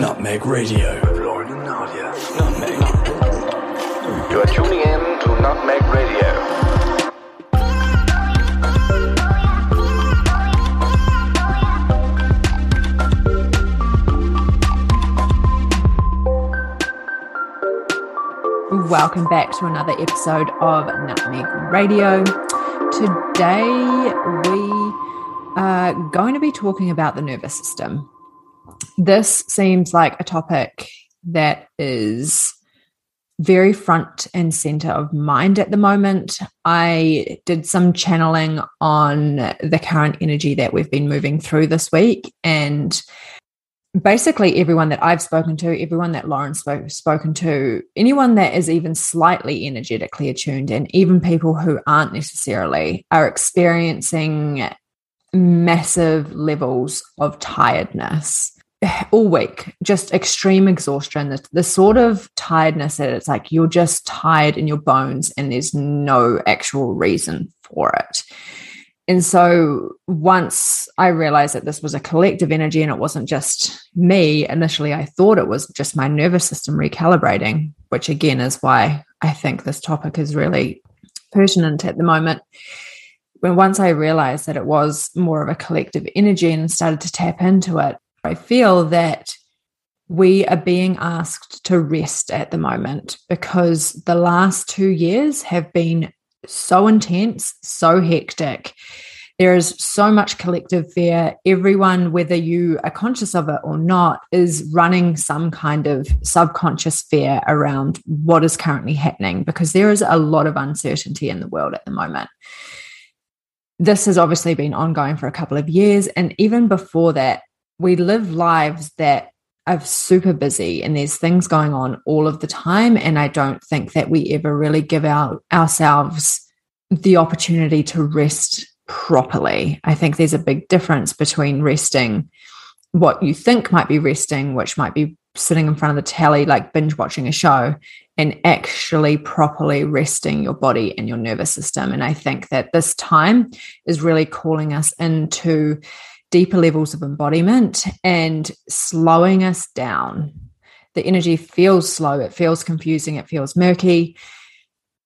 Nutmeg Radio. With Lauren and Nadia. Nutmeg. You are tuning in to Nutmeg Radio. Welcome back to another episode of Nutmeg Radio. Today we are going to be talking about the nervous system. This seems like a topic that is very front and center of mind at the moment. I did some channeling on the current energy that we've been moving through this week and basically everyone that I've spoken to, everyone that Lauren's spoke, spoken to, anyone that is even slightly energetically attuned, and even people who aren't necessarily are experiencing massive levels of tiredness all week, just extreme exhaustion, the, the sort of tiredness that it's like you're just tired in your bones and there's no actual reason for it. And so once I realized that this was a collective energy and it wasn't just me, initially I thought it was just my nervous system recalibrating, which again is why I think this topic is really pertinent at the moment. When once I realized that it was more of a collective energy and started to tap into it, I feel that we are being asked to rest at the moment because the last two years have been so intense, so hectic. There is so much collective fear. Everyone, whether you are conscious of it or not, is running some kind of subconscious fear around what is currently happening because there is a lot of uncertainty in the world at the moment. This has obviously been ongoing for a couple of years. And even before that, we live lives that are super busy and there's things going on all of the time. And I don't think that we ever really give our, ourselves the opportunity to rest properly. I think there's a big difference between resting what you think might be resting, which might be sitting in front of the telly, like binge watching a show, and actually properly resting your body and your nervous system. And I think that this time is really calling us into deeper levels of embodiment and slowing us down. The energy feels slow, it feels confusing, it feels murky,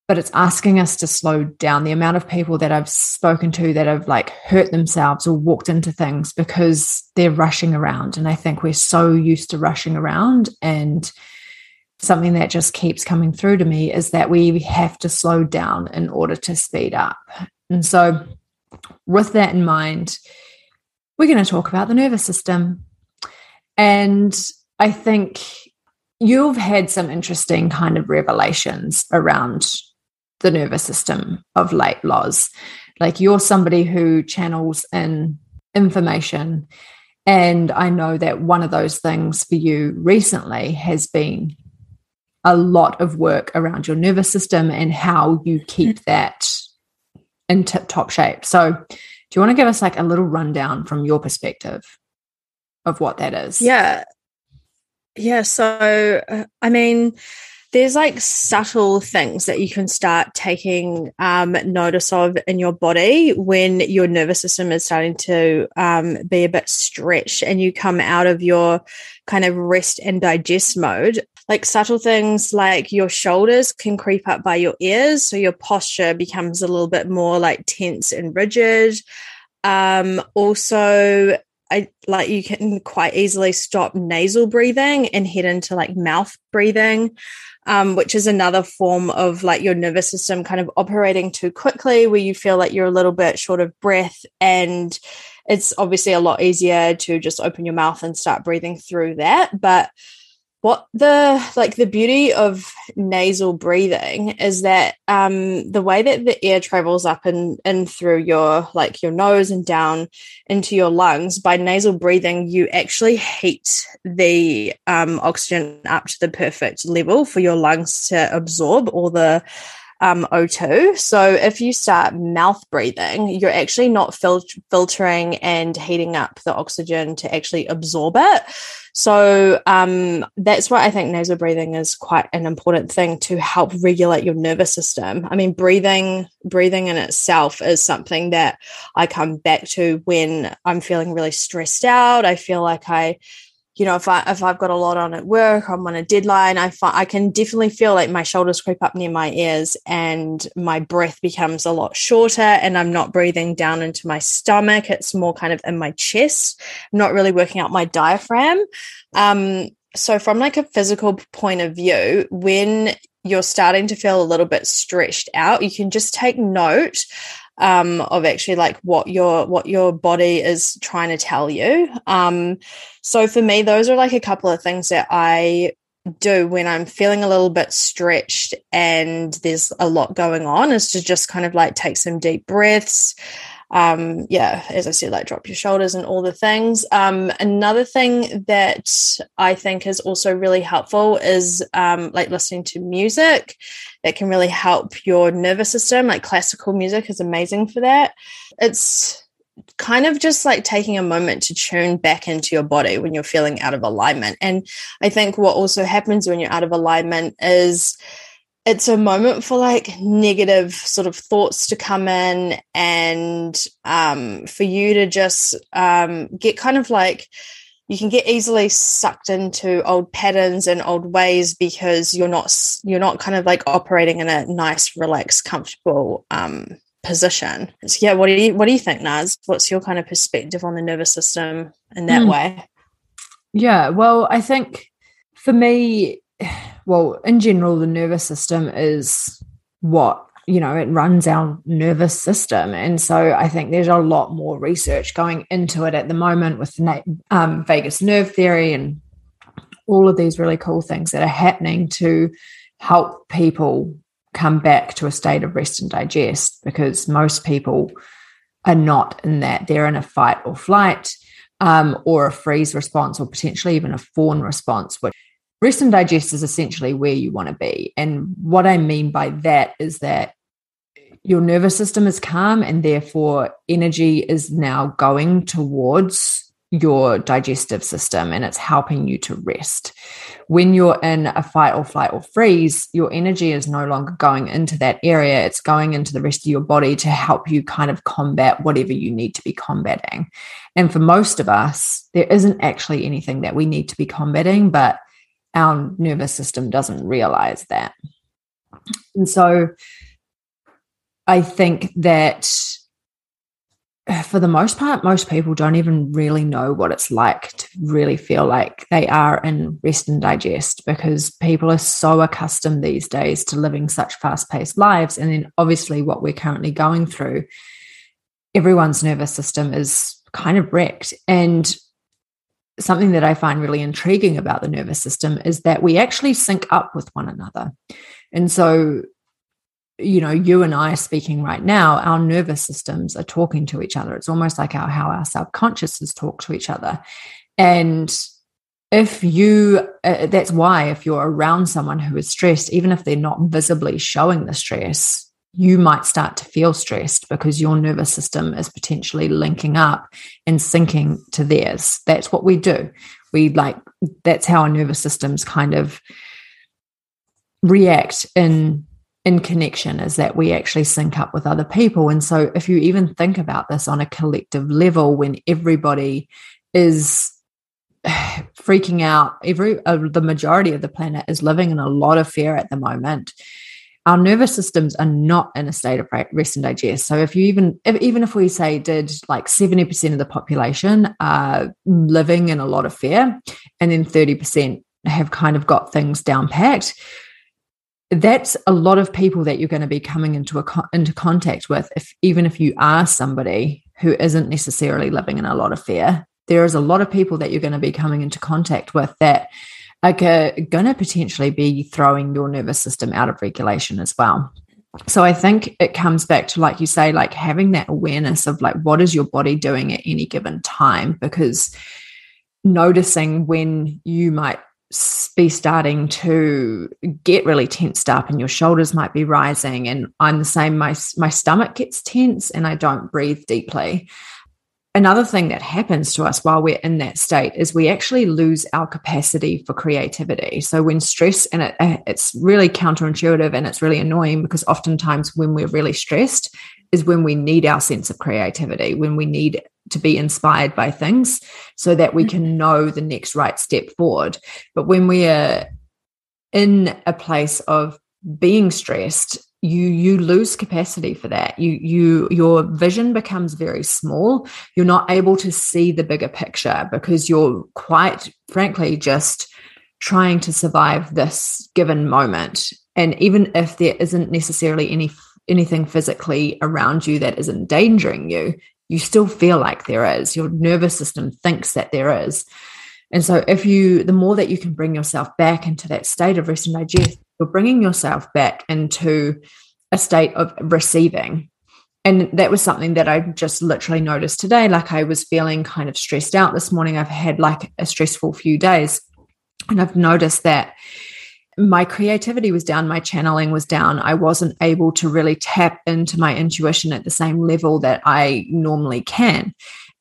but it's asking us to slow down. The amount of people that I've spoken to that have like hurt themselves or walked into things because they're rushing around. And I think we're so used to rushing around. And something that just keeps coming through to me is that we have to slow down in order to speed up. And so, with that in mind, we're going to talk about the nervous system. And I think you've had some interesting kind of revelations around the nervous system of late Loz. Like you're somebody who channels in information. And I know that one of those things for you recently has been a lot of work around your nervous system and how you keep mm. that in tip top shape. So do you want to give us like a little rundown from your perspective of what that is? Yeah. Yeah. So, uh, I mean, there's like subtle things that you can start taking um, notice of in your body when your nervous system is starting to um, be a bit stretched and you come out of your kind of rest and digest mode. Like subtle things like your shoulders can creep up by your ears. So your posture becomes a little bit more like tense and rigid. Um, also, I like you can quite easily stop nasal breathing and head into like mouth breathing. Um, which is another form of like your nervous system kind of operating too quickly, where you feel like you're a little bit short of breath. And it's obviously a lot easier to just open your mouth and start breathing through that. But what the like the beauty of nasal breathing is that um the way that the air travels up and in through your like your nose and down into your lungs by nasal breathing you actually heat the um, oxygen up to the perfect level for your lungs to absorb all the um, O2. So if you start mouth breathing, you're actually not fil- filtering and heating up the oxygen to actually absorb it. So um, that's why I think nasal breathing is quite an important thing to help regulate your nervous system. I mean, breathing, breathing in itself is something that I come back to when I'm feeling really stressed out. I feel like I you know, if I if I've got a lot on at work, I'm on a deadline, I I can definitely feel like my shoulders creep up near my ears and my breath becomes a lot shorter and I'm not breathing down into my stomach. It's more kind of in my chest. I'm not really working out my diaphragm. Um, so from like a physical point of view, when you're starting to feel a little bit stretched out, you can just take note um, of actually like what your what your body is trying to tell you. Um, so for me, those are like a couple of things that I do when I'm feeling a little bit stretched and there's a lot going on is to just kind of like take some deep breaths um, yeah, as I said, like drop your shoulders and all the things. Um, another thing that I think is also really helpful is um, like listening to music that can really help your nervous system. Like classical music is amazing for that. It's kind of just like taking a moment to tune back into your body when you're feeling out of alignment. And I think what also happens when you're out of alignment is it's a moment for like negative sort of thoughts to come in and um, for you to just um, get kind of like you can get easily sucked into old patterns and old ways because you're not you're not kind of like operating in a nice relaxed comfortable um, position. So yeah what do you what do you think naz? What's your kind of perspective on the nervous system in that mm. way? Yeah well i think for me well, in general, the nervous system is what you know it runs our nervous system. And so i think there's a lot more research going into it at the moment with um, vagus nerve theory and all of these really cool things that are happening to help people come back to a state of rest and digest because most people are not in that. They're in a fight or flight um, or a freeze response or potentially even a fawn response which Rest and digest is essentially where you want to be. And what I mean by that is that your nervous system is calm and therefore energy is now going towards your digestive system and it's helping you to rest. When you're in a fight or flight or freeze, your energy is no longer going into that area. It's going into the rest of your body to help you kind of combat whatever you need to be combating. And for most of us, there isn't actually anything that we need to be combating, but our nervous system doesn't realize that. And so I think that uh, for the most part, most people don't even really know what it's like to really feel like they are in rest and digest because people are so accustomed these days to living such fast paced lives. And then, obviously, what we're currently going through, everyone's nervous system is kind of wrecked. And something that I find really intriguing about the nervous system is that we actually sync up with one another. And so, you know, you and I speaking right now, our nervous systems are talking to each other. It's almost like our, how our subconsciouses talk to each other. And if you, uh, that's why if you're around someone who is stressed, even if they're not visibly showing the stress, you might start to feel stressed because your nervous system is potentially linking up and syncing to theirs. That's what we do. We like, that's how our nervous systems kind of react in in connection is that we actually sync up with other people and so if you even think about this on a collective level when everybody is freaking out every uh, the majority of the planet is living in a lot of fear at the moment our nervous systems are not in a state of rest and digest. So if you even if, even if we say did like 70% of the population are living in a lot of fear and then 30% have kind of got things down packed, that's a lot of people that you're going to be coming into a into contact with if even if you are somebody who isn't necessarily living in a lot of fear there is a lot of people that you're going to be coming into contact with that are going to potentially be throwing your nervous system out of regulation as well. So I think it comes back to, like you say, like having that awareness of like what is your body doing at any given time, because noticing when you might be starting to get really tensed up and your shoulders might be rising and i'm the same my my stomach gets tense and i don't breathe deeply another thing that happens to us while we're in that state is we actually lose our capacity for creativity. So when stress, and it, it's really counterintuitive and it's really annoying because oftentimes when we're really stressed is when we need our sense of creativity, when we need to be inspired by things so that we can mm-hmm. know the next right step forward. But when we are in a place of being stressed, you you lose capacity for that. You you your vision becomes very small. You're not able to see the bigger picture because you're quite frankly just trying to survive this given moment. And even if there isn't necessarily any anything physically around you that is endangering you you still feel like there is. Your nervous system thinks that there is. And so if you the more that you can bring yourself back into that state of rest and digest you're bringing yourself back into a state of receiving. And that was something that I just literally noticed today. Like I was feeling kind of stressed out this morning. I've had like a stressful few days. And I've noticed that my creativity was down, my channeling was down. I wasn't able to really tap into my intuition at the same level that I normally can.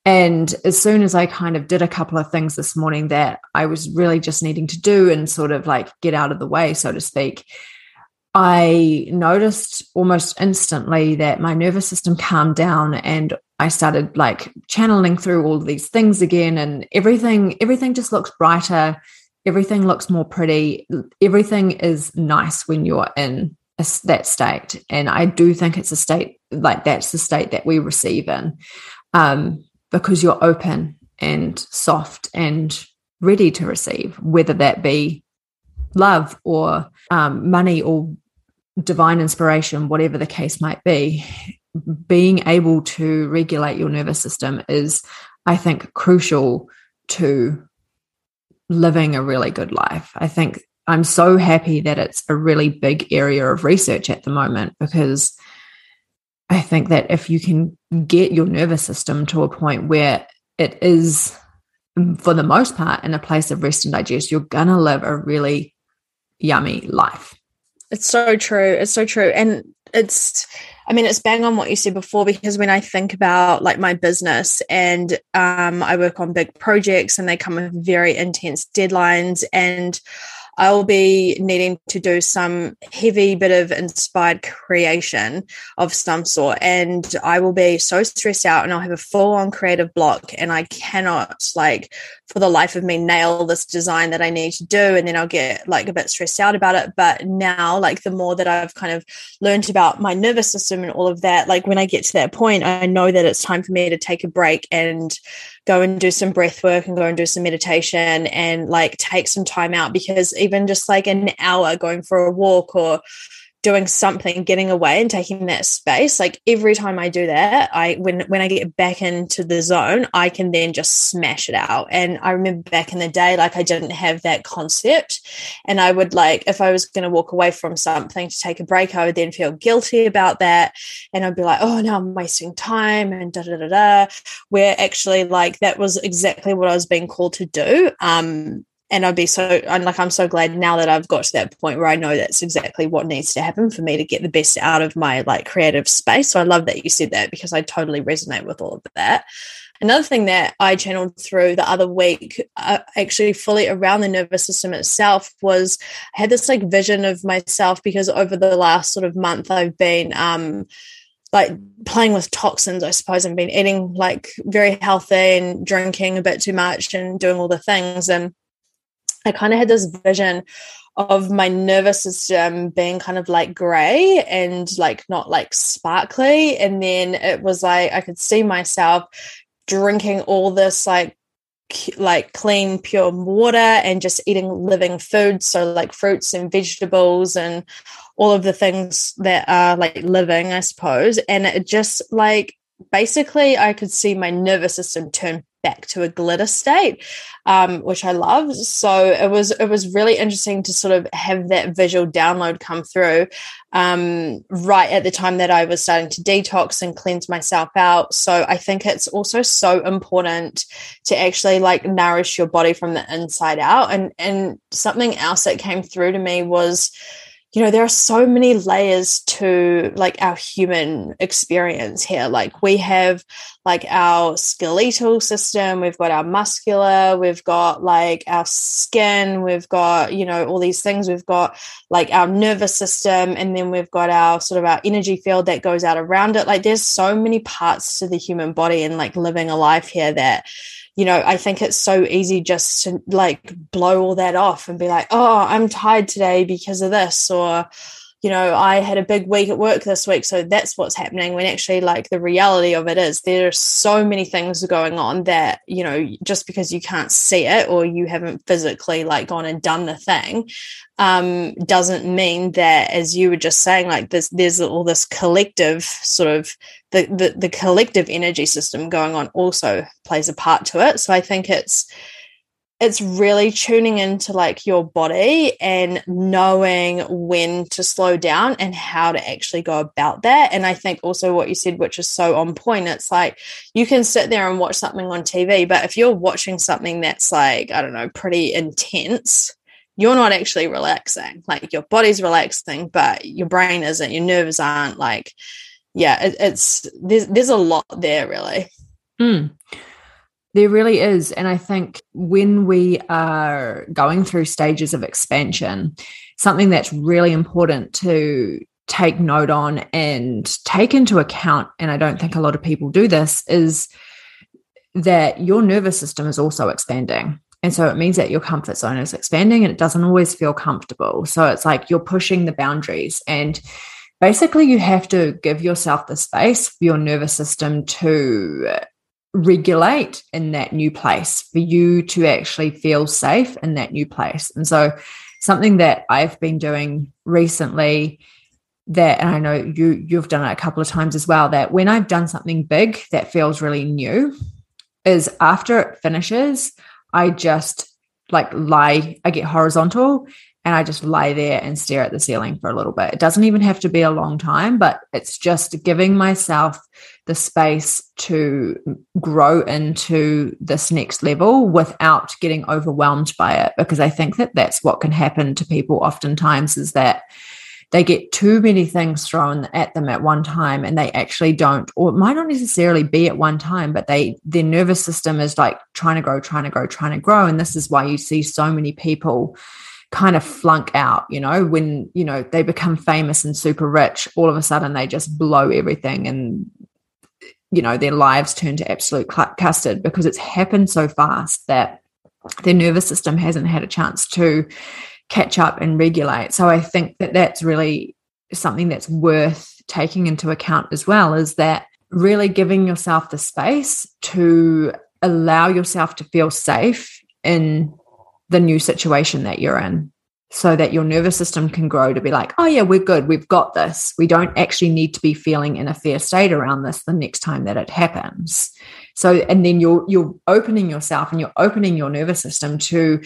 And as soon as I kind of did a couple of things this morning that I was really just needing to do and sort of like get out of the way, so to speak, I noticed almost instantly that my nervous system calmed down and I started like channeling through all these things again. And everything everything just looks brighter. Everything looks more pretty. Everything is nice when you're in a, that state. And I do think it's a state like that's the state that we receive in. Um, because you're open and soft and ready to receive whether that be love or um, money or divine inspiration, whatever the case might be, being able to regulate your nervous system is, I think, crucial to living a really good life. I think I'm so happy that it's a really big area of research at the moment because I think that if you can get your nervous system to a point where it is, for the most part, in a place of rest and digest, you're going to live a really yummy life. It's so true. It's so true. And it's, I mean, it's bang on what you said before because when I think about like my business and um, I work on big projects and they come with very intense deadlines and I'll be needing to do some heavy bit of inspired creation of some sort. And I will be so stressed out and I'll have a full on creative block and I cannot, like, for the life of me, nail this design that I need to do. And then I'll get like a bit stressed out about it. But now, like, the more that I've kind of learned about my nervous system and all of that, like, when I get to that point, I know that it's time for me to take a break and go and do some breath work and go and do some meditation and like take some time out because even just like an hour going for a walk or doing something getting away and taking that space like every time i do that i when when i get back into the zone i can then just smash it out. And i remember back in the day like i didn't have that concept. And i would like if i was going to walk away from something to take a break i would then feel guilty about that. And i'd be like oh now i'm wasting time and da da da da. Where actually like that was exactly what i was being called to do. Um and I'd be so I'm like I'm so glad now that I've got to that point where I know that's exactly what needs to happen for me to get the best out of my like creative space. So I love that you said that because I totally resonate with all of that. Another thing that I channeled through the other week, uh, actually fully around the nervous system itself, was I had this like vision of myself because over the last sort of month I've been um, like playing with toxins, I suppose. I've been eating like very healthy and drinking a bit too much and doing all the things. And I kind of had this vision of my nervous system being kind of like gray and like not like sparkly. And then it was like I could see myself drinking all this like like clean pure water and just eating living food so like fruits and vegetables and all of the things that are like living i suppose and it just like basically i could see my nervous system turn back to a glitter state, um, which I love. So it was it was really interesting to sort of have that visual download come through um, right at the time that I was starting to detox and cleanse myself out. So I think it's also so important to actually like nourish your body from the inside out. And and something else that came through to me was you know there are so many layers to like our human experience here. Like we have like our skeletal system we've got our muscular we've got like our skin we've got you know all these things. We've got like our nervous system and then we've got our sort of our energy field that goes out around it. Like there's so many parts to the human body and like living a life here that you know, I think it's so easy just to like blow all that off and be like, oh, I'm tired today because of this, or, you know, I had a big week at work this week, so that's what's happening. When actually, like, the reality of it is there are so many things going on that, you know, just because you can't see it or you haven't physically like gone and done the thing, um, doesn't mean that, as you were just saying, like, there's, there's all this collective sort of the, the the collective energy system going on also plays a part to it. So I think it's it's really tuning into like your body and knowing when to slow down and how to actually go about that. And I think also what you said, which is so on point, it's like you can sit there and watch something on TV, but if you're watching something that's like, I don't know, pretty intense, you're not actually relaxing. Like your body's relaxing, but your brain isn't, your nerves aren't like yeah, it, it's there's there's a lot there really. Mm. There really is. And I think when we are going through stages of expansion, something that's really important to take note on and take into account, and I don't think a lot of people do this, is that your nervous system is also expanding. And so it means that your comfort zone is expanding and it doesn't always feel comfortable. So it's like you're pushing the boundaries and basically you have to give yourself the space for your nervous system to regulate in that new place for you to actually feel safe in that new place and so something that i've been doing recently that and i know you you've done it a couple of times as well that when i've done something big that feels really new is after it finishes i just like lie i get horizontal and I just lie there and stare at the ceiling for a little bit. It doesn't even have to be a long time, but it's just giving myself the space to grow into this next level without getting overwhelmed by it. Because I think that that's what can happen to people oftentimes is that they get too many things thrown at them at one time and they actually don't or it might not necessarily be at one time but they their nervous system is like trying to grow trying to grow trying to grow and this is why you see so many people kind of flunk out you know when you know they become famous and super rich all of a sudden they just blow everything and you know their lives turn to absolute custard because it's happened so fast that their nervous system hasn't had a chance to catch up and regulate. So i think that that's really something that's worth taking into account as well is that really giving yourself the space to allow yourself to feel safe in the new situation that you're in so that your nervous system can grow to be like, oh, yeah, we're good. We've got this. We don't actually need to be feeling in a fear state around this the next time that it happens. So, and then you're, you're opening yourself and you're opening your nervous system to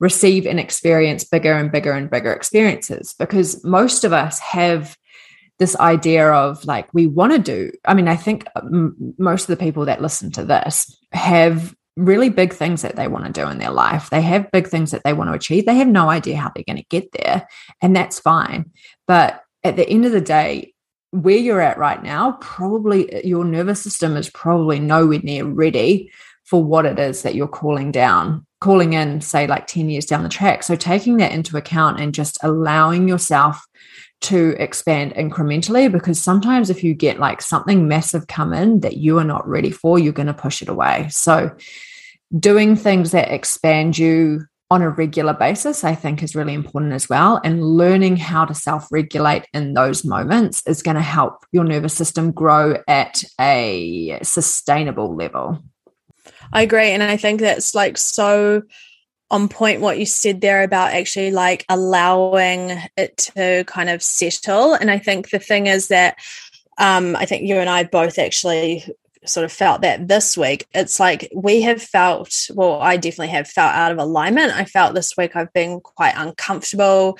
receive and experience bigger and bigger and bigger experiences because most of us have this idea of like we want to do i mean i think uh, most of the people that listen to this have really big things that they want to do in their life. They have big things that they want to achieve. They have no idea how they're going to get there, and that's fine. But at the end of the day, where you're at right now, probably uh, your nervous system is probably nowhere near ready for what it is that you're calling down, calling in, say, like 10 years down the track. So, taking that into account and just allowing yourself to expand incrementally because sometimes if you get like something massive come in that you are not ready for, you're going to push it away. So, doing things that expand you on a regular basis, I think is really important as well. And learning how to self regulate in those moments is going to help your nervous system grow at a sustainable level. I agree. And I think that's like so on point what you said there about actually like allowing it to kind of settle. And I think the thing is that um, I think you and I both actually sort of felt that this week. It's like we have felt, well, I definitely have felt out of alignment. I felt this week I've been quite uncomfortable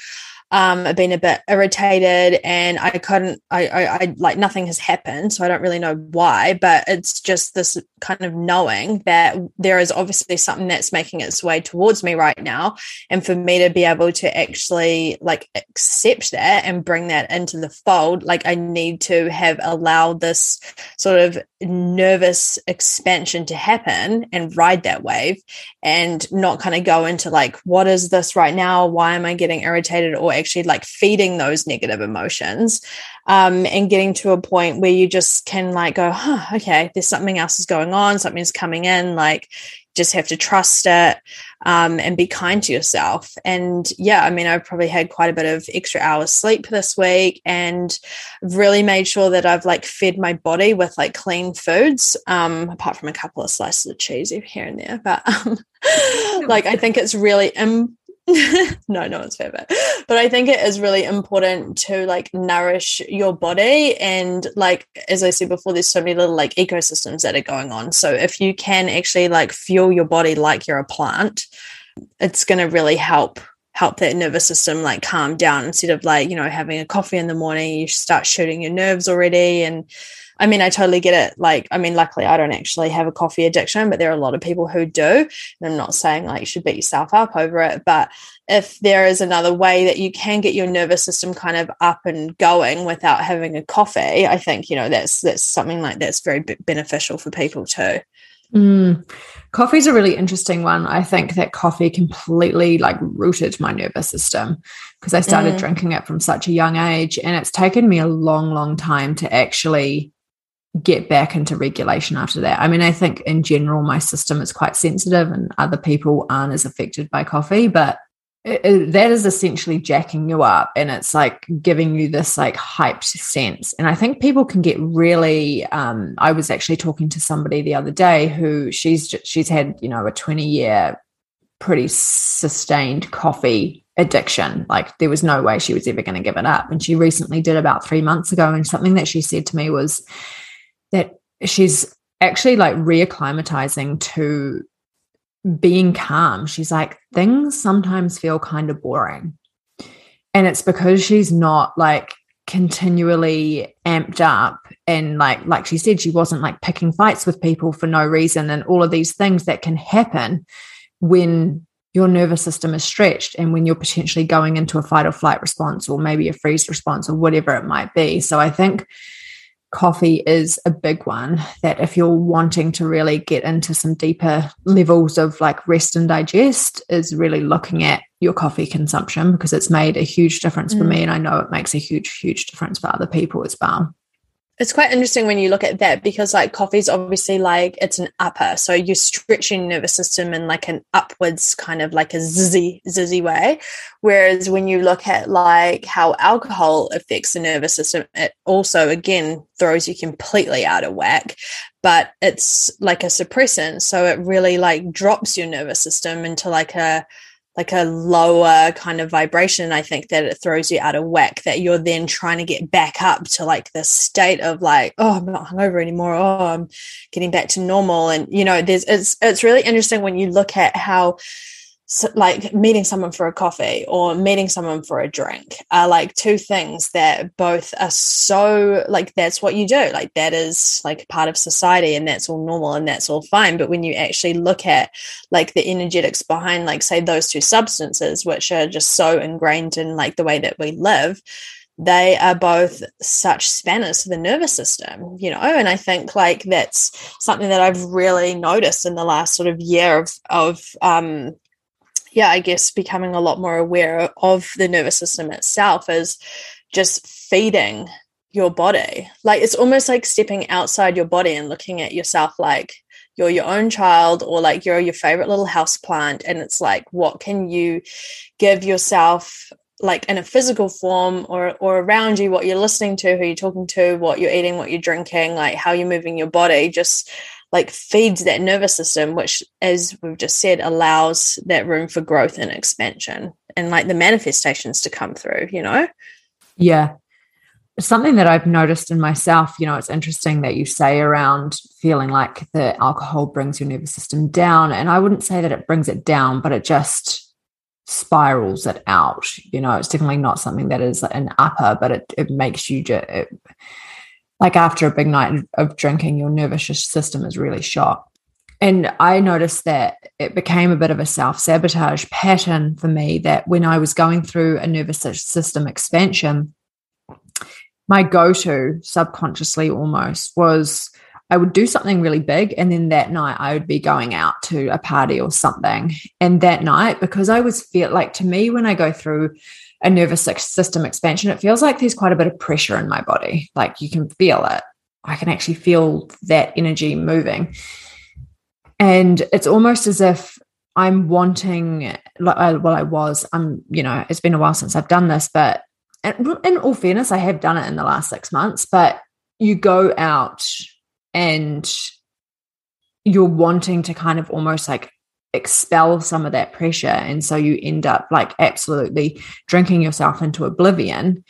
um, I've been a bit irritated and I couldn't, I, I, I, like nothing has happened. So I don't really know why, but it's just this kind of knowing that there is obviously something that's making its way towards me right now. And for me to be able to actually like accept that and bring that into the fold, like I need to have allowed this sort of nervous expansion to happen and ride that wave and not kind of go into like, what is this right now? Why am I getting irritated or actually like feeding those negative emotions um, and getting to a point where you just can like go, huh, okay, there's something else is going on, something's coming in, like just have to trust it um, and be kind to yourself. And yeah, I mean, I've probably had quite a bit of extra hours sleep this week and really made sure that I've like fed my body with like clean foods, um, apart from a couple of slices of cheese here and there. But um, like, I think it's really Im- no, no one's favorite. But I think it is really important to like nourish your body. And like, as I said before, there's so many little like ecosystems that are going on. So if you can actually like fuel your body like you're a plant, it's going to really help help that nervous system like calm down instead of like, you know, having a coffee in the morning, you start shooting your nerves already and I mean, I totally get it. Like, I mean, luckily I don't actually have a coffee addiction, but there are a lot of people who do. And I'm not saying like you should beat yourself up over it, but if there is another way that you can get your nervous system kind of up and going without having a coffee, I think, you know, that's that's something like that's very beneficial for people too. Mm. Coffee's a really interesting one. I think that coffee completely like rooted my nervous system because I started mm. drinking it from such a young age. And it's taken me a long, long time to actually get back into regulation after that. I mean, I think in general, my system is quite sensitive and other people aren't as affected by coffee, but that is essentially jacking you up and it's like giving you this like hyped sense. And I think people can get really, um, I was actually talking to somebody the other day who she's, she's had, you know, a 20 year pretty sustained coffee addiction. Like there was no way she was ever going to give it up. And she recently did about three months ago. And something that she said to me was, that she's actually like reacclimatizing to being calm. She's like, things sometimes feel kind of boring. And it's because she's not like continually amped up and like like she said she wasn't like picking fights with people for no reason and all of these things that can happen when your nervous system is stretched and when you're potentially going into a fight or flight response or maybe a freeze response or whatever it might be so i think coffee is a big one that if you're wanting to really get into some deeper levels of like rest and digest is really looking at your coffee consumption because it's made a huge difference mm. for me and I know it makes a huge huge difference for other people as well. It's quite interesting when you look at that because like coffee is obviously like it's an upper. So you're stretching nervous system in like an upwards kind of like a zizzy zizzy way. Whereas when you look at like how alcohol affects the nervous system, it also again throws you completely out of whack. But it's like a suppressant. So it really like drops your nervous system into like a like a lower kind of vibration i think that it throws you out of whack that you're then trying to get back up to like the state of like oh i'm not hungover anymore. Oh i'm getting back to normal. And you know there's it's it's really interesting when you look at how so, like meeting someone for a coffee or meeting someone for a drink are like two things that both are so like that's what you do like that is like part of society and that's all normal and that's all fine. But when you actually look at like the energetics behind like say those two substances which are just so ingrained in like the way that we live they are both such spanners to the nervous system, you know, and I think like that's something that I've really noticed in the last sort of year of of um, yeah, I guess becoming a lot more aware of the nervous system itself is just feeding your body. Like it's almost like stepping outside your body and looking at yourself like you're your own child or like you're your favorite little house plant and it's like what can you give yourself like in a physical form or or around you what you're listening to who you're talking to what you're eating what you're drinking like how you're moving your body just like feeds that nervous system, which, as we've just said, allows that room for growth and expansion and like the manifestations to come through, you know? Yeah. something that I've noticed in myself, you know, it's interesting that you say around feeling like the alcohol brings your nervous system down. And I wouldn't say that it brings it down, but it just spirals it out. You know, it's definitely not something that is an upper, but it, it makes you just, like after a big night of drinking, your nervous system is really shot. And I noticed that it became a bit of a self sabotage pattern for me that when I was going through a nervous system expansion, my go to subconsciously almost was I would do something really big. And then that night I would be going out to a party or something. And that night, because I was feel like to me, when I go through a nervous system expansion, it feels like there's quite a bit of pressure in my body. Like you can feel it. I can actually feel that energy moving. And it's almost as if I'm wanting, well, I was, I'm, you know, it's been a while since I've done this, but in all fairness, I have done it in the last six months, but you go out and you're wanting to kind of almost like expel some of that pressure. And so you end up like absolutely drinking yourself into oblivion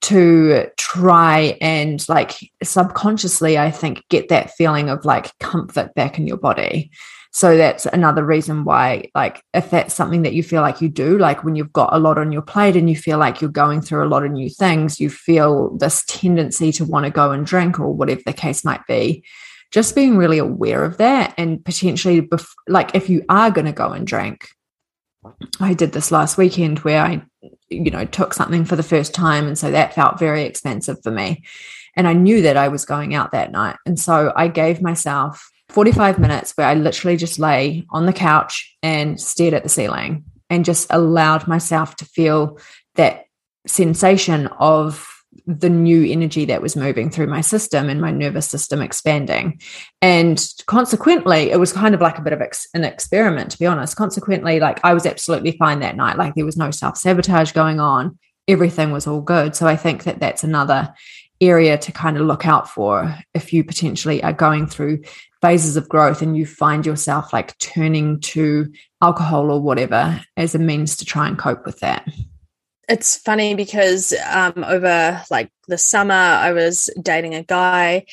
to try and like subconsciously, I think, get that feeling of like comfort back in your body. So that's another reason why, like, if that's something that you feel like you do, like when you've got a lot on your plate and you feel like you're going through a lot of new things, you feel this tendency to want to go and drink or whatever the case might be. Just being really aware of that and potentially, bef- like, if you are going to go and drink, I did this last weekend where I, you know, took something for the first time. And so that felt very expensive for me. And I knew that I was going out that night. And so I gave myself 45 minutes where I literally just lay on the couch and stared at the ceiling and just allowed myself to feel that sensation of the new energy that was moving through my system and my nervous system expanding. And consequently, it was kind of like a bit of ex- an experiment, to be honest. Consequently, like I was absolutely fine that night. Like there was no self sabotage going on, everything was all good. So I think that that's another area to kind of look out for if you potentially are going through phases of growth and you find yourself like turning to alcohol or whatever as a means to try and cope with that it's funny because um, over like the summer i was dating a guy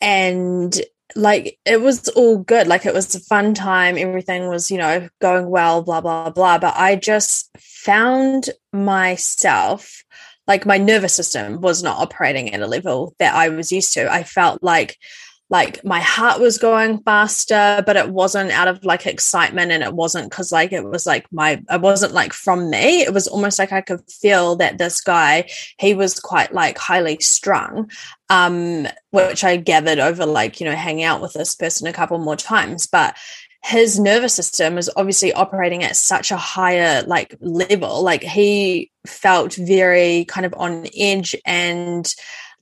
and like it was all good. Like it was a fun time. Everything was you know going well blah blah blah. But i just found myself like my nervous system was not operating at a level that i was used to. I felt like like my heart was going faster but it wasn't out of like excitement and it wasn't because like it was like my it wasn't like from me. It was almost like i could feel that this guy he was quite like highly strung um which i gathered over like you know hanging out with this person a couple more times. But his nervous system is obviously operating at such a higher like level. Like he felt very kind of on edge and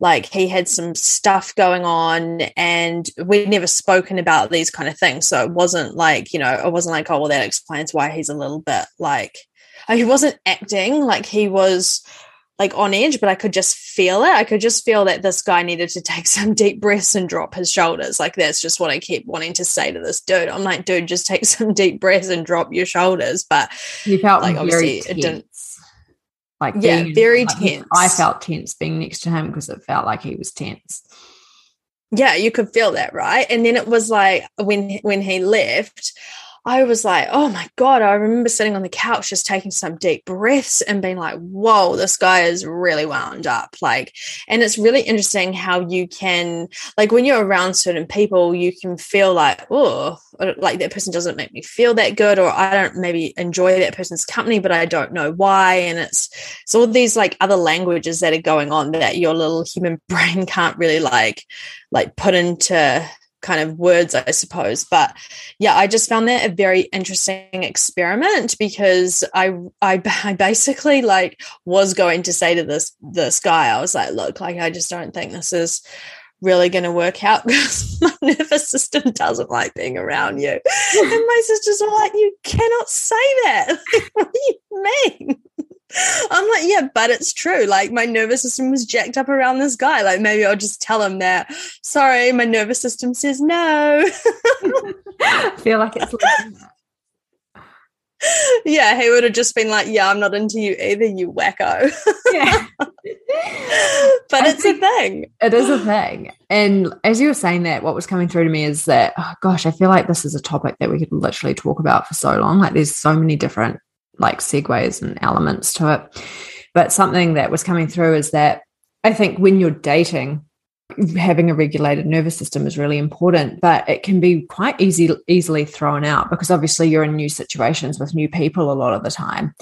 like he had some stuff going on and we'd never spoken about these kind of things. So it wasn't like you know it wasn't like oh well that explains why he's a little bit like oh, he wasn't acting like he was like on edge but i could just feel it. I could just feel that this guy needed to take some deep breaths and drop his shoulders. Like that's just what i kept wanting to say to this dude. I'm like dude just take some deep breaths and drop your shoulders. But you felt like obviously tense. it didn't like yeah, very like, tense. I felt tense being next to him because it felt like he was tense. Yeah, you could feel that, right? And then it was like when when he left, I was like, oh my God. I remember sitting on the couch just taking some deep breaths and being like, whoa, this guy is really wound up. Like, and it's really interesting how you can, like, when you're around certain people, you can feel like, oh, like that person doesn't make me feel that good, or I don't maybe enjoy that person's company, but I don't know why. And it's, it's all these like other languages that are going on that your little human brain can't really like, like put into kind of words, I suppose. But yeah, I just found that a very interesting experiment because I, I, I basically like was going to say to this this guy, I was like, look, like I just don't think this is really going to work out because my nervous system doesn't like being around you. and my sisters were like, you cannot say that. what do you mean? I'm like, yeah, but it's true. Like my nervous system was jacked up around this guy. Like maybe I'll just tell him that. Sorry, my nervous system says no. I feel like it's like yeah, he would have just been like, "Yeah, I'm not into you either, you wacko." yeah, but I it's a thing. It is a thing. And as you were saying that, what was coming through to me is that, oh gosh, I feel like this is a topic that we could literally talk about for so long. Like, there's so many different like segues and elements to it. But something that was coming through is that I think when you're dating, having a regulated nervous system is really important, but it can be quite easy easily thrown out because obviously you're in new situations with new people a lot of the time.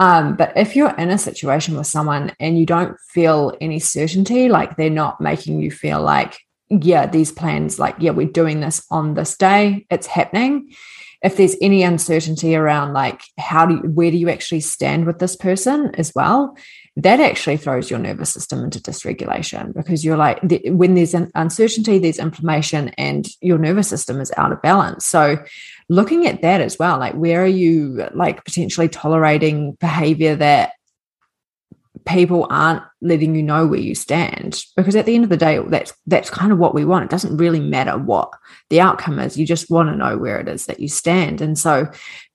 Um, but if you're in a situation with someone and you don't feel any certainty, like they're not making you feel like, yeah, these plans, like, yeah, we're doing this on this day, it's happening. If there's any uncertainty around, like, how do you, where do you actually stand with this person as well? that actually throws your nervous system into dysregulation because you're like when there's an uncertainty there's inflammation and your nervous system is out of balance so looking at that as well like where are you like potentially tolerating behavior that people aren't letting you know where you stand because at the end of the day that's that's kind of what we want. It doesn't really matter what the outcome is. You just want to know where it is that you stand. And so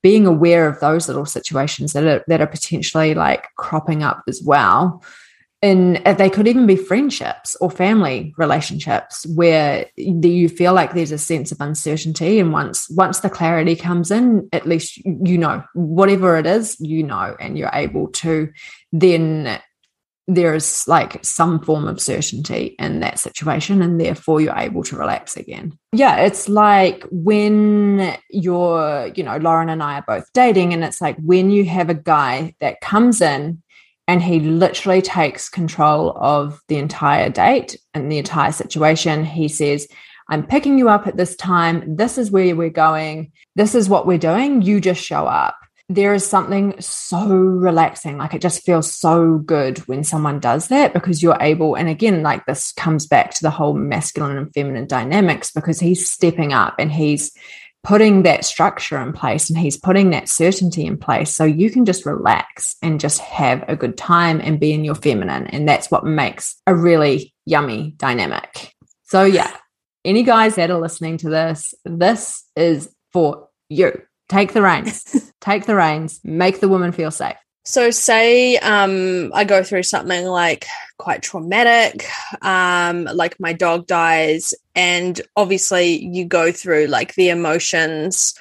being aware of those little situations that are that are potentially like cropping up as well. And they could even be friendships or family relationships where you feel like there's a sense of uncertainty. And once once the clarity comes in at least you know whatever it is you know and you're able to then there's like some form of certainty in that situation and therefore you're able to relax again yeah it's like when you're you know lauren and i are both dating and it's like when you have a guy that comes in and he literally takes control of the entire date and the entire situation. He says, I'm picking you up at this time. This is where we're going. This is what we're doing. You just show up. There is something so relaxing. Like it just feels so good when someone does that because you're able. And again, like this comes back to the whole masculine and feminine dynamics because he's stepping up and he's putting that structure in place and he's putting that certainty in place so you can just relax and just have a good time and be in your feminine and that's what makes a really yummy dynamic so yeah any guys that are listening to this this is for you take the reins take the reins make the woman feel safe so, say um, I go through something like quite traumatic, um, like my dog dies, and obviously you go through like the emotions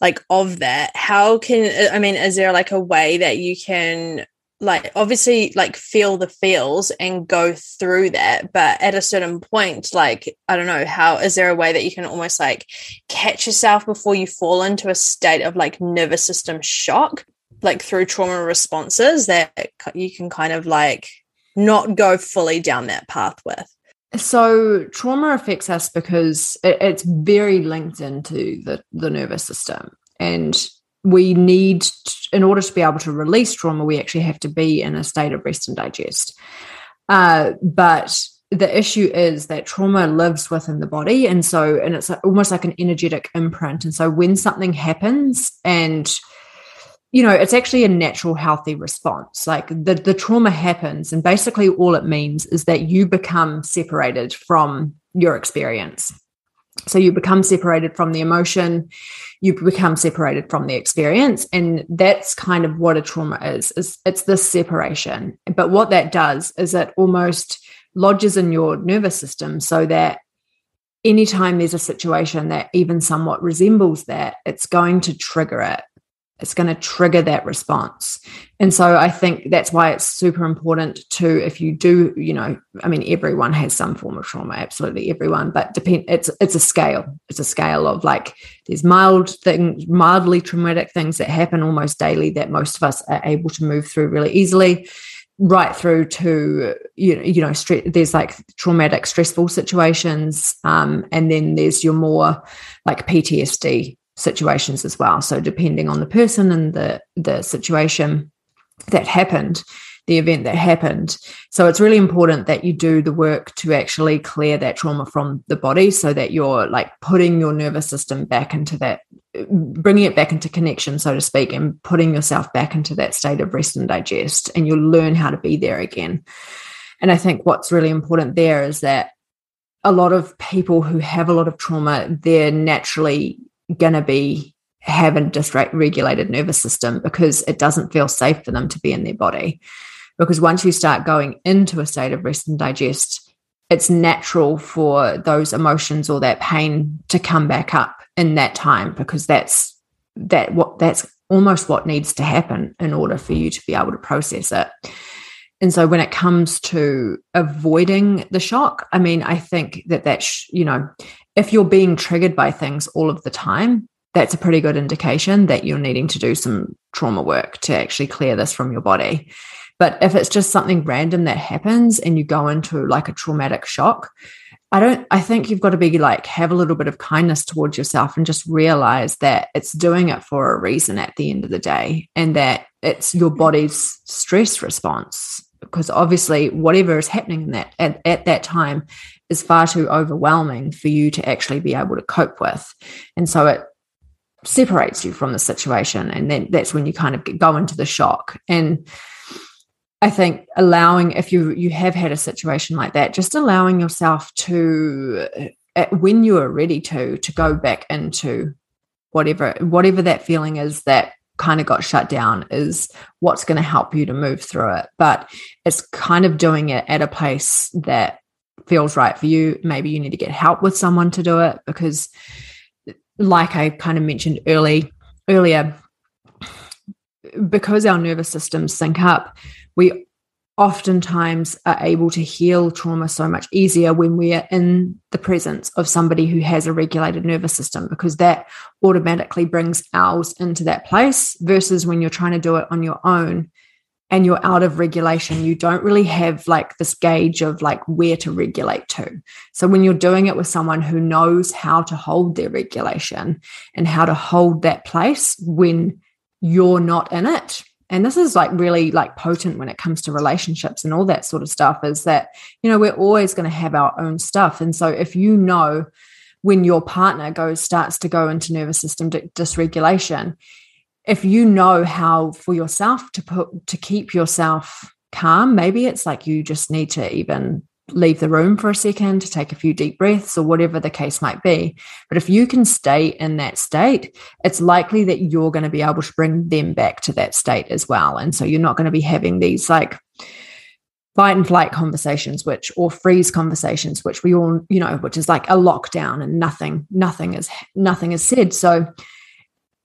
like of that. How can I mean? Is there like a way that you can like obviously like feel the feels and go through that but at a certain point like i don't know how is there a way that you can almost like catch yourself before you fall into a state of like nervous system shock like through trauma responses that you can kind of like not go fully down that path with? So trauma affects us because it, it's very linked into the, the nervous system. And we need, to, in order to be able to release trauma, we actually have to be in a state of rest and digest. Uh, but the issue is that trauma lives within the body. And so, and it's almost like an energetic imprint. And so when something happens and you know it's actually a natural healthy response like the the trauma happens and basically all it means is that you become separated from your experience so you become separated from the emotion you become separated from the experience and that's kind of what a trauma is is it's this separation. But what that does is it almost lodges in your nervous system so that anytime there's a situation that even somewhat resembles that it's going to trigger it it's going to trigger that response. And so I think that's why it's super important to, if you do, you know, I mean, everyone has some form of trauma, absolutely everyone, but depend, it's, it's a scale. It's a scale of like, there's mild things, mildly traumatic things that happen almost daily that most of us are able to move through really easily right through to you know you know there's like traumatic stressful situations um, and then there's your more like PTSD situations as well. So depending on the person and the the situation that happened, the event that happened. So it's really important that you do the work to actually clear that trauma from the body so that you're like putting your nervous system back into that bringing it back into connection so to speak and putting yourself back into that state of rest and digest and you'll learn how to be there again. And I think what's really important there is that a lot of people who have a lot of trauma, they're naturally going to be have a dysregulated nervous system because it doesn't feel safe for them to be in their body. Because once you start going into a state of rest and digest, it's natural for those emotions or that pain to come back up in that time because that's that what that's almost what needs to happen in order for you to be able to process it. And so when it comes to avoiding the shock, I mean, I think that that, sh- you know, if you're being triggered by things all of the time, that's a pretty good indication that you're needing to do some trauma work to actually clear this from your body. But if it's just something random that happens and you go into like a traumatic shock, I don't, I think you've got to be like, have a little bit of kindness towards yourself and just realize that it's doing it for a reason at the end of the day and that it's your mm. body's stress response. Because obviously, whatever is happening in that at, at that time is far too overwhelming for you to actually be able to cope with. And so it separates you from the situation. And then that's when you kind of go into the shock. And I think allowing if you you have had a situation like that, just allowing yourself to uh, when you are ready to to go back into whatever whatever that feeling is that kind of got shut down is what's going to help you to move through it. But it's kind of doing it at a place that feels right for you. Maybe you need to get help with someone to do it because, like I kind of mentioned early earlier, because our nervous systems sync up, we oftentimes are able to heal trauma so much easier when we are in the presence of somebody who has a regulated nervous system because that automatically brings ours into that place versus when you're trying to do it on your own and you're out of regulation you don't really have like this gauge of like where to regulate to. So when you're doing it with someone who knows how to hold their regulation and how to hold that place when you're not in it and this is like really like potent when it comes to relationships and all that sort of stuff is that you know we're always going to have our own stuff. And so if you know when your partner goes starts to go into nervous system dysregulation if you know how for yourself to put to keep yourself calm maybe it's like you just need to even leave the room for a second to take a few deep breaths or whatever the case might be. But if you can stay in that state, it's likely that you're going to be able to bring them back to that state as well. And so you're not going to be having these like fight and flight conversations, which or freeze conversations, which we all, you know, which is like a lockdown and nothing, nothing is nothing is said. So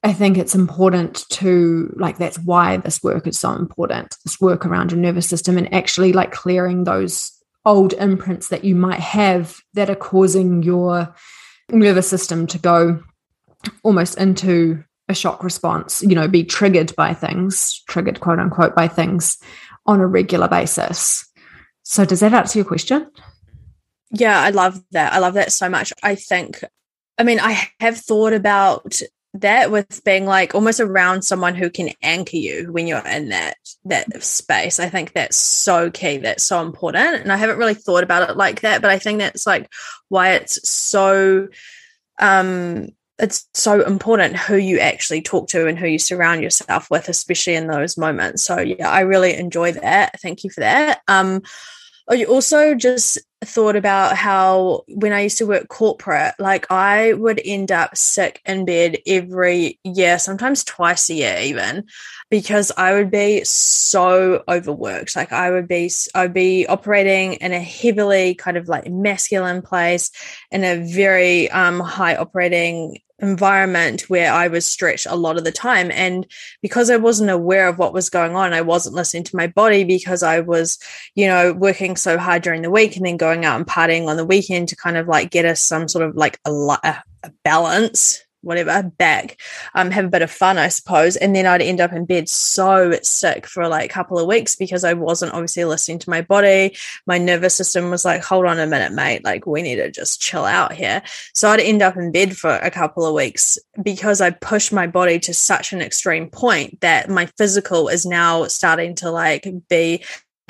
I think it's important to like that's why this work is so important. This work around your nervous system and actually like clearing those old imprints that you might have that are causing your nervous system to go almost into a shock response, you know, be triggered by things, triggered quote unquote by things on a regular basis. So, does that answer your question? Yeah, I love that. I love that so much. I think, I mean, I have thought about that with being like almost around someone who can anchor you when you're in that that space. I think that's so key that's so important and i haven't really thought about it like that but i think that's like why it's so um it's so important who you actually talk to and who you surround yourself with especially in those moments. So yeah i really enjoy that. Thank you for that. Um also just thought about how when I used to work corporate, like I would end up sick in bed every year, sometimes twice a year, even because I would be so overworked. Like I would be, I'd be operating in a heavily kind of like masculine place in a very um, high operating environment where I was stretched a lot of the time. And because I wasn't aware of what was going on, I wasn't listening to my body because I was, you know, working so hard during the week and then going out and partying on the weekend to kind of like get us some sort of like a, a balance whatever back um have a bit of fun i suppose. And then i'd end up in bed so sick for like a couple of weeks because i wasn't obviously listening to my body. My nervous system was like hold on a minute mate. Like we need to just chill out here. So i'd end up in bed for a couple of weeks because i pushed my body to such an extreme point that my physical is now starting to like be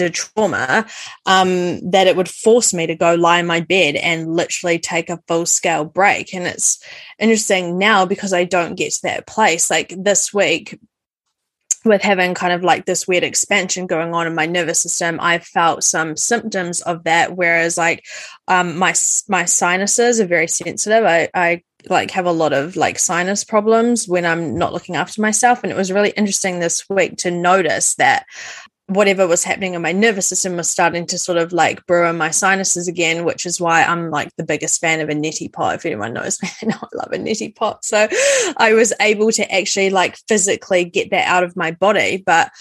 trauma um, that it would force me to go lie in my bed and literally take a full scale break. And it's interesting now because I don't get to that place. Like this week, with having kind of like this weird expansion going on in my nervous system, I felt some symptoms of that. Whereas like um, my my sinuses are very sensitive. I, I like have a lot of like sinus problems when I'm not looking after myself. And it was really interesting this week to notice that whatever was happening in my nervous system was starting to sort of like brew in my sinuses again, which is why I'm like the biggest fan of a neti pot. If anyone knows me, I love a neti pot. So I was able to actually like physically get that out of my body. But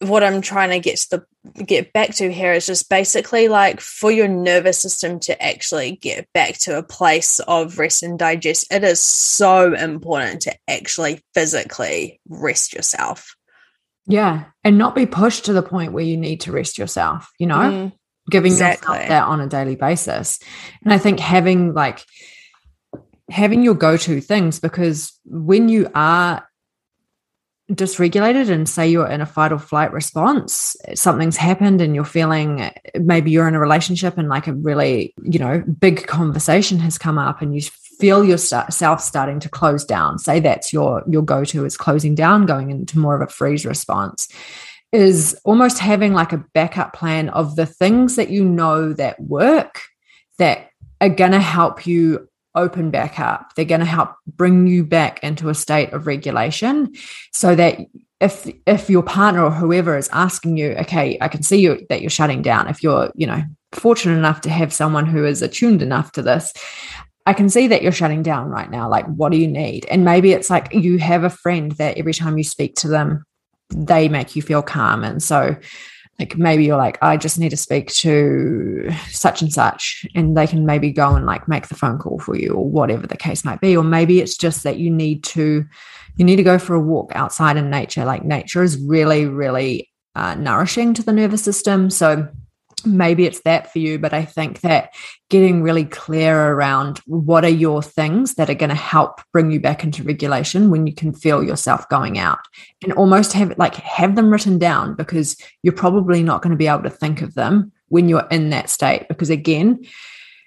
what I'm trying to get to the get back to here is just basically like for your nervous system to actually get back to a place of rest and digest, it is so important to actually physically rest yourself. Yeah. And not be pushed to the point where you need to rest yourself, you know, mm, giving exactly. yourself that on a daily basis. And I think having like having your go-to things because when you are dysregulated and say you're in a fight or flight response something's happened and you're feeling maybe you're in a relationship and like a really you know big conversation has come up and you feel yourself starting to close down. Say that's your your go-to is closing down going into more of a freeze response is almost having like a backup plan of the things that you know that work that are going to help you open back up. They're going to help bring you back into a state of regulation so that if if your partner or whoever is asking you okay i can see you that you're shutting down. If you're you know fortunate enough to have someone who is attuned enough to this I can see that you're shutting down right now. Like, what do you need? And maybe it's like you have a friend that every time you speak to them, they make you feel calm. And so, like, maybe you're like, I just need to speak to such and such. And they can maybe go and like make the phone call for you or whatever the case might be. Or maybe it's just that you need to, you need to go for a walk outside in nature. Like, nature is really, really uh, nourishing to the nervous system. So, maybe it's that for you but i think that getting really clear around what are your things that are going to help bring you back into regulation when you can feel yourself going out and almost have like have them written down because you're probably not going to be able to think of them when you're in that state because again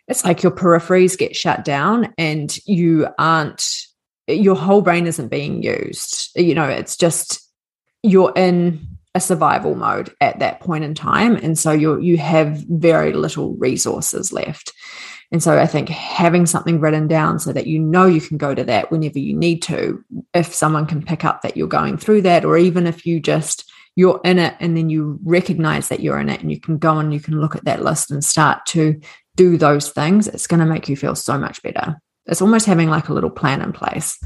it's like your peripheries get shut down and you aren't your whole brain isn't being used. You know it's just you're in a survival mode at that point in time. And so you you have very little resources left. And so i think having something written down so that you know you can go to that whenever you need to if someone can pick up that you're going through that or even if you just you're in it and then you recognize that you're in it and you can go and you can look at that list and start to do those things it's going to make you feel so much better. It's almost having like a little plan in place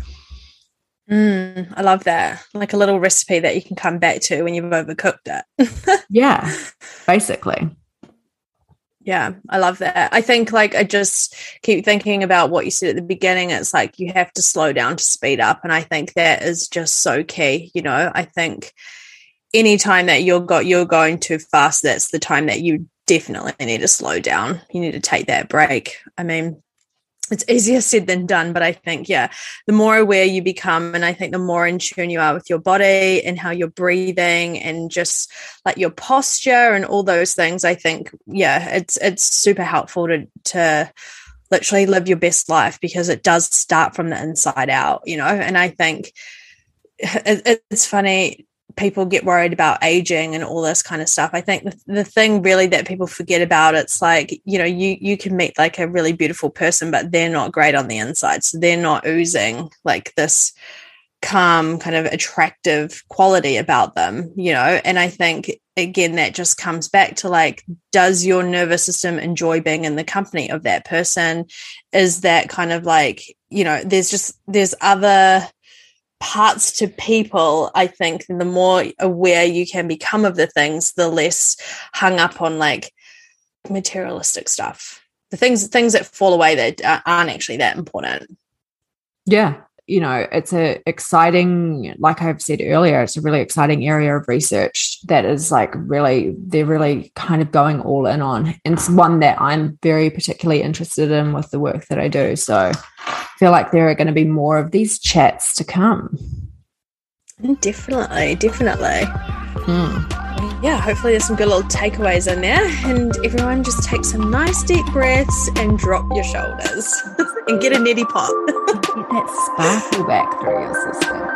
Mm, I love that. Like a little recipe that you can come back to when you've overcooked it. yeah, basically. Yeah, I love that. I think like I just keep thinking about what you said at the beginning. It's like you have to slow down to speed up. And I think that is just so key. You know, I think anytime that you're got you're going too fast, that's the time that you definitely need to slow down. You need to take that break. I mean, it's easier said than done but i think yeah the more aware you become and i think the more in tune you are with your body and how you're breathing and just like your posture and all those things i think yeah it's it's super helpful to to literally live your best life because it does start from the inside out you know? And i think it, it's funny people get worried about aging and all this kind of stuff. I think the, the thing really that people forget about it's like, you know, you you can meet like a really beautiful person, but they're not great on the inside. So they're not oozing like this calm, kind of attractive quality about them, you know. And I think again that just comes back to like, does your nervous system enjoy being in the company of that person? Is that kind of like, you know, there's just there's other parts to people, I think the more aware you can become of the things, the less hung up on like materialistic stuff. The things things that fall away that aren't actually that important. Yeah, you know, it's a exciting, like I've said earlier, it's a really exciting area of research that is like really, they're really kind of going all in on. And it's one that I'm very particularly interested in with the work that I do. So I feel like there are going to be more of these chats to come. Definitely, definitely. Hmm yeah, hopefully there's some good little takeaways in there. And everyone just take some nice deep breaths and drop your shoulders and get a neti pot. get that sparkle back through your system.